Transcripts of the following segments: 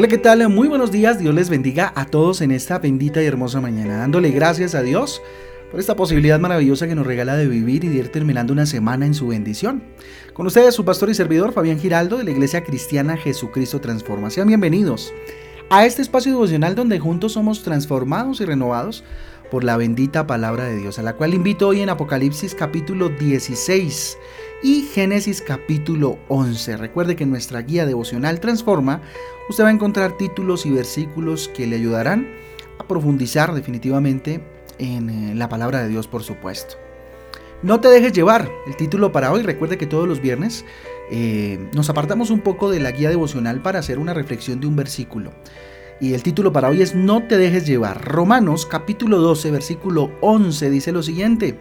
Hola, ¿qué tal? Muy buenos días. Dios les bendiga a todos en esta bendita y hermosa mañana. Dándole gracias a Dios por esta posibilidad maravillosa que nos regala de vivir y de ir terminando una semana en su bendición. Con ustedes su pastor y servidor Fabián Giraldo de la Iglesia Cristiana Jesucristo Transforma. Sean bienvenidos a este espacio devocional donde juntos somos transformados y renovados por la bendita palabra de Dios, a la cual invito hoy en Apocalipsis capítulo 16 y Génesis capítulo 11. Recuerde que en nuestra guía devocional Transforma usted va a encontrar títulos y versículos que le ayudarán a profundizar definitivamente en eh, la palabra de Dios, por supuesto. No te dejes llevar el título para hoy. Recuerde que todos los viernes eh, nos apartamos un poco de la guía devocional para hacer una reflexión de un versículo. Y el título para hoy es No te dejes llevar. Romanos capítulo 12, versículo 11 dice lo siguiente.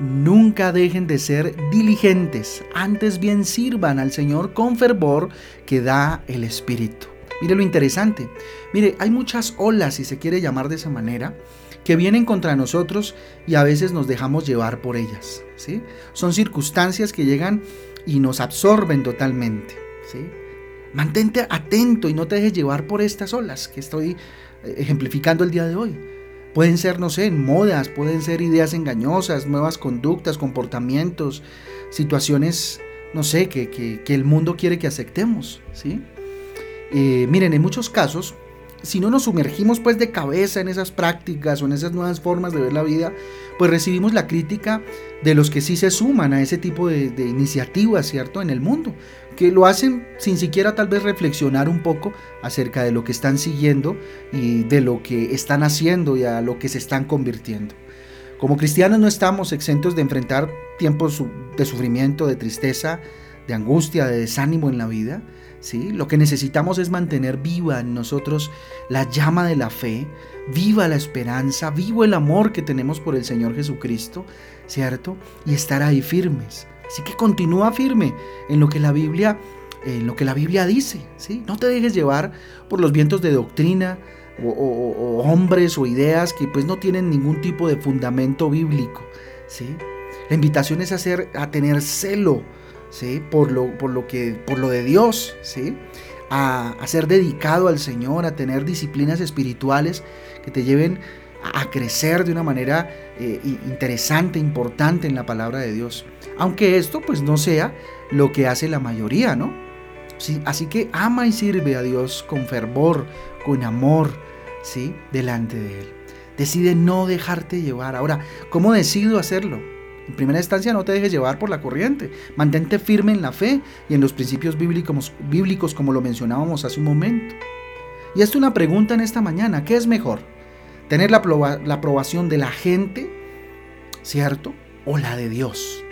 Nunca dejen de ser diligentes, antes bien sirvan al Señor con fervor que da el Espíritu. Mire lo interesante. Mire, hay muchas olas, si se quiere llamar de esa manera, que vienen contra nosotros y a veces nos dejamos llevar por ellas. ¿sí? Son circunstancias que llegan y nos absorben totalmente. ¿sí? Mantente atento y no te dejes llevar por estas olas que estoy eh, ejemplificando el día de hoy. Pueden ser, no sé, modas, pueden ser ideas engañosas, nuevas conductas, comportamientos, situaciones, no sé, que, el mundo quiere que aceptemos, ¿sí? Eh, miren, en muchos casos, si no nos sumergimos pues de cabeza en esas prácticas o en esas nuevas formas de ver la vida, pues recibimos la crítica de los que sí se suman a ese tipo de, de iniciativas, ¿cierto? En el mundo, que lo hacen sin siquiera tal vez reflexionar un poco acerca de lo que están siguiendo y de lo que están haciendo y a lo que se están convirtiendo. Como cristianos no estamos exentos de enfrentar tiempos de sufrimiento, de tristeza, de angustia, de desánimo en la vida. ¿Sí? Lo que necesitamos es mantener viva en nosotros la llama de la fe, viva la esperanza, vivo el amor que tenemos por el Señor Jesucristo, ¿cierto? Y estar ahí firmes. Así que continúa firme en lo que la Biblia, en lo que la Biblia dice, ¿sí? No te dejes llevar por los vientos de doctrina, o, hombres o ideas que pues no tienen ningún tipo de fundamento bíblico. ¿sí? La invitación es a, tener celo ¿sí? por, lo, por, lo que, por lo de Dios, ¿sí? a, ser dedicado al Señor, a tener disciplinas espirituales que te lleven a, crecer de una manera eh, interesante, importante en la palabra de Dios. Aunque esto pues no sea lo que hace la mayoría, ¿no? Sí, así que ama y sirve a Dios con fervor, con amor, ¿sí? Delante de Él. Decide no dejarte llevar. Ahora, ¿cómo decido hacerlo? En primera instancia, no te dejes llevar por la corriente. Mantente firme en la fe y en los principios bíblicos, como lo mencionábamos hace un momento. Y es una pregunta en esta mañana. ¿Qué es mejor? ¿Tener la, la aprobación de la gente, cierto? ¿O la de Dios?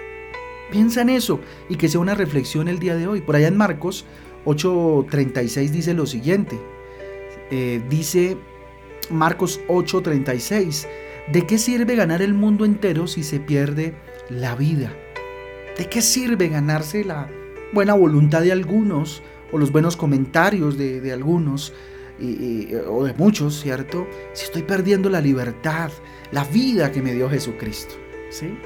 Piensa en eso y que sea una reflexión el día de hoy. Por allá en Marcos 8:36 dice lo siguiente. Eh, dice Marcos 8:36, ¿de qué sirve ganar el mundo entero si se pierde la vida? ¿De qué sirve ganarse la buena voluntad de algunos o los buenos comentarios de, algunos o de muchos, ¿cierto? Si estoy perdiendo la libertad, la vida que me dio Jesucristo, ¿sí?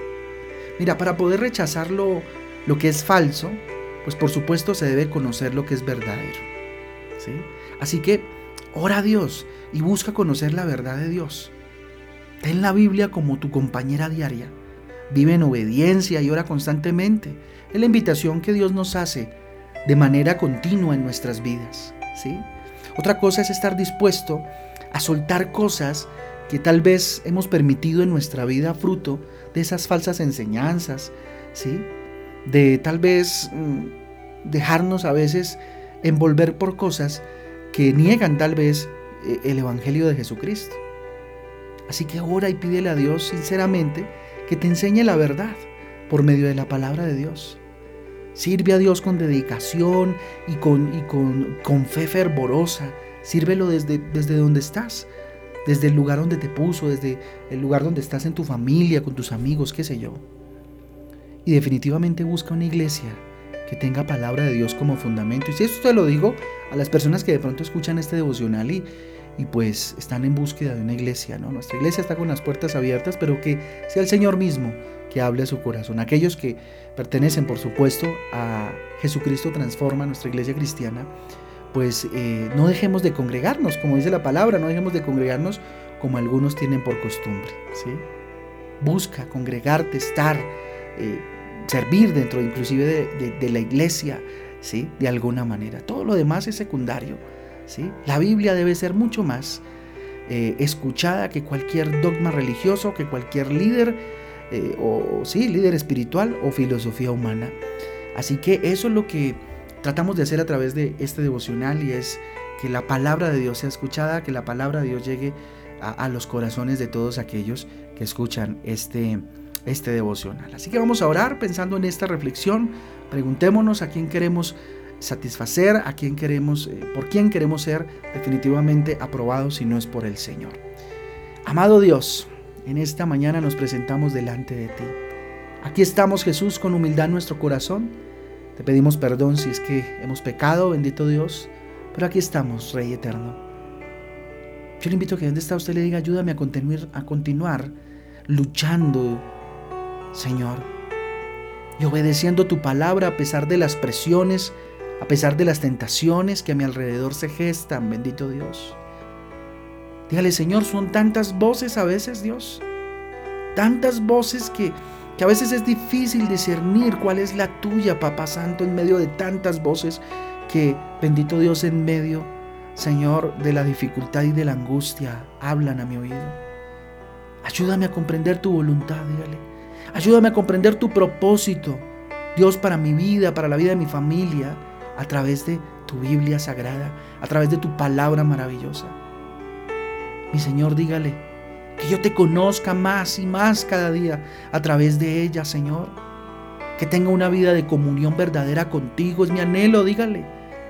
Mira, para poder rechazar lo, lo que es falso, pues por supuesto se debe conocer lo que es verdadero, ¿sí? Así que Ora a Dios y busca conocer la verdad de Dios. Ten la Biblia como tu compañera diaria. Vive en obediencia y ora constantemente. Es la invitación que Dios nos hace de manera continua en nuestras vidas. ¿sí? Otra cosa es estar dispuesto a soltar cosas que tal vez hemos permitido en nuestra vida fruto de esas falsas enseñanzas, ¿sí? de tal vez mm, dejarnos a veces envolver por cosas que niegan tal vez eh, el Evangelio de Jesucristo. Así que ora y pídele a Dios sinceramente que te enseñe la verdad por medio de la palabra de Dios. Sirve a Dios con dedicación y con, fe fervorosa. Sírvelo desde, desde donde estás, desde el lugar donde te puso, desde el lugar donde estás en tu familia, con tus amigos, qué sé yo. Y definitivamente busca una iglesia que tenga palabra de Dios como fundamento. Y si esto te lo digo a las personas que de pronto escuchan este devocional y, y pues están en búsqueda de una iglesia, ¿no? Nuestra iglesia está con las puertas abiertas, pero que sea el Señor mismo que hable a su corazón. Aquellos que pertenecen, por supuesto, a Jesucristo Transforma, nuestra iglesia cristiana, pues eh, no dejemos de congregarnos, como dice la palabra, no dejemos de congregarnos como algunos tienen por costumbre. ¿sí? Busca congregarte, estar, eh, servir dentro inclusive de, la iglesia, ¿sí? de alguna manera. Todo lo demás es secundario. La Biblia debe ser mucho más eh, escuchada que cualquier dogma religioso, que cualquier líder, o sí, líder espiritual o filosofía humana. Así que eso es lo que tratamos de hacer a través de este devocional y es que la palabra de Dios sea escuchada, que la palabra de Dios llegue a, los corazones de todos aquellos que escuchan este, este devocional. Así que vamos a orar pensando en esta reflexión. Preguntémonos a quién queremos satisfacer, a quién queremos, eh, por quién queremos ser definitivamente aprobados si no es por el Señor. Amado Dios, en esta mañana nos presentamos delante de ti. Aquí estamos Jesús con humildad en nuestro corazón te pedimos perdón si es que hemos pecado, bendito Dios, pero aquí estamos, Rey eterno. Yo le invito a que donde está usted le diga, ayúdame a continuar, a continuar luchando, Señor, y obedeciendo tu palabra a pesar de las presiones, a pesar de las tentaciones que a mi alrededor se gestan, bendito Dios. Dígale, Señor, son tantas voces a veces, Dios, tantas voces que que a veces es difícil discernir cuál es la tuya, Papá Santo, en medio de tantas voces que, bendito Dios, en medio, Señor, de la dificultad y de la angustia, hablan a mi oído. Ayúdame a comprender tu voluntad, dígale. Ayúdame a comprender tu propósito, Dios, para mi vida, para la vida de mi familia, a través de tu Biblia sagrada, a través de tu palabra maravillosa. Mi Señor, dígale, que yo te conozca más y más cada día a través de ella, Señor. Que tenga una vida de comunión verdadera contigo, es mi anhelo, dígale.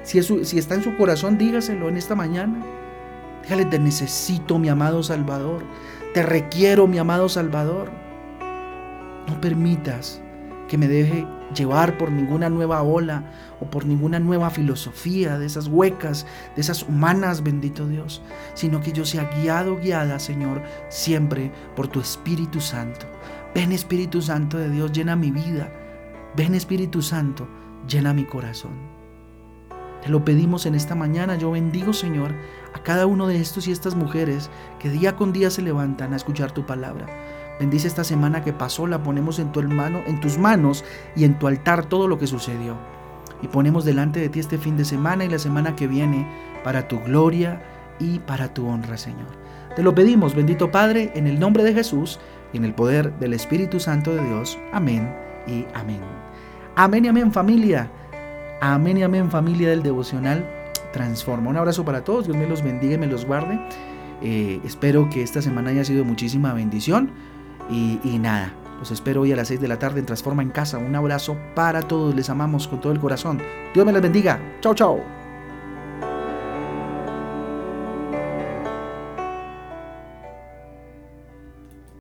Si, si está en su corazón, dígaselo en esta mañana. Dígale, te necesito, mi amado Salvador. Te requiero, mi amado Salvador. No permitas que me deje llevar por ninguna nueva ola o por ninguna nueva filosofía de esas huecas, de esas humanas, bendito Dios, sino que yo sea guiado, guiada, Señor, siempre por tu Espíritu Santo. Ven Espíritu Santo de Dios, llena mi vida. Ven Espíritu Santo, llena mi corazón. Te lo pedimos en esta mañana. Yo bendigo, Señor, a cada uno de estos y estas mujeres que día con día se levantan a escuchar tu palabra. Bendice esta semana que pasó, la ponemos en, tu hermano, en tus manos y en tu altar todo lo que sucedió. Y ponemos delante de ti este fin de semana y la semana que viene para tu gloria y para tu honra, Señor. Te lo pedimos, bendito Padre, en el nombre de Jesús y en el poder del Espíritu Santo de Dios. Amén y amén. Amén y amén familia. Amén y amén familia del devocional Transforma. Un abrazo para todos, Dios me los bendiga y me los guarde. Eh, espero que esta semana haya sido muchísima bendición. Y, nada, los espero hoy a las 6 de la tarde en Transforma en Casa. Un abrazo para todos, les amamos con todo el corazón. Dios me les bendiga. Chao, chao.